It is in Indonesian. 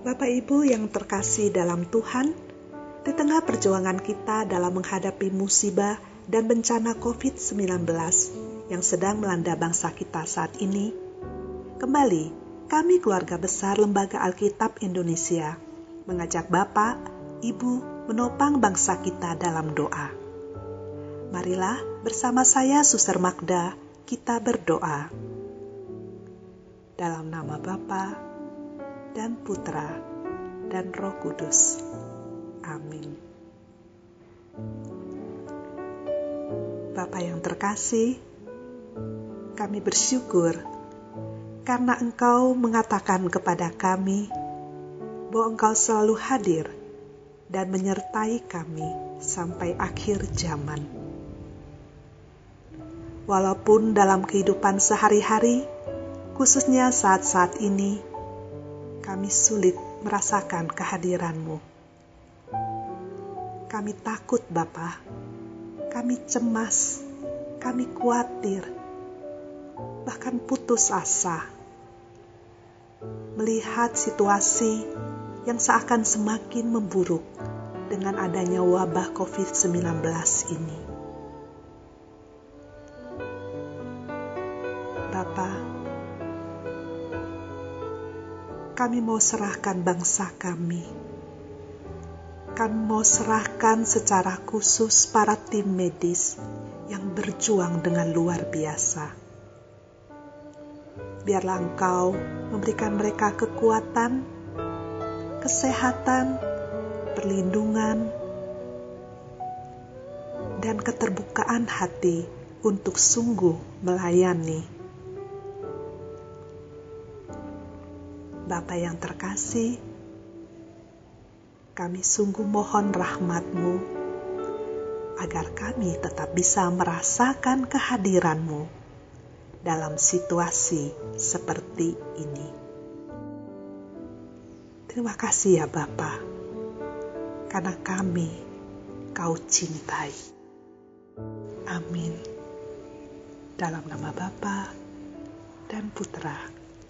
Bapak Ibu yang terkasih dalam Tuhan, di tengah perjuangan kita dalam menghadapi musibah dan bencana COVID-19 yang sedang melanda bangsa kita saat ini, kembali kami keluarga besar Lembaga Alkitab Indonesia mengajak Bapak, Ibu menopang bangsa kita dalam doa. Marilah bersama saya Suster Magda kita berdoa. Dalam nama Bapa dan Putra dan Roh Kudus. Amin. Bapa yang terkasih, kami bersyukur karena Engkau mengatakan kepada kami bahwa Engkau selalu hadir dan menyertai kami sampai akhir zaman. Walaupun dalam kehidupan sehari-hari, khususnya saat-saat ini, kami sulit merasakan kehadiranmu. Kami takut Bapa, kami cemas, kami khawatir, bahkan putus asa. Melihat situasi yang seakan semakin memburuk dengan adanya wabah COVID-19 ini. Kami mau serahkan bangsa kami. Kami mau serahkan secara khusus para tim medis yang berjuang dengan luar biasa. Biarlah Engkau memberikan mereka kekuatan kesehatan, perlindungan, dan keterbukaan hati untuk sungguh melayani. Bapa yang terkasih, kami sungguh mohon rahmatmu agar kami tetap bisa merasakan kehadiranmu dalam situasi seperti ini. Terima kasih ya Bapa, karena kami kau cintai. Amin. Dalam nama Bapa dan Putra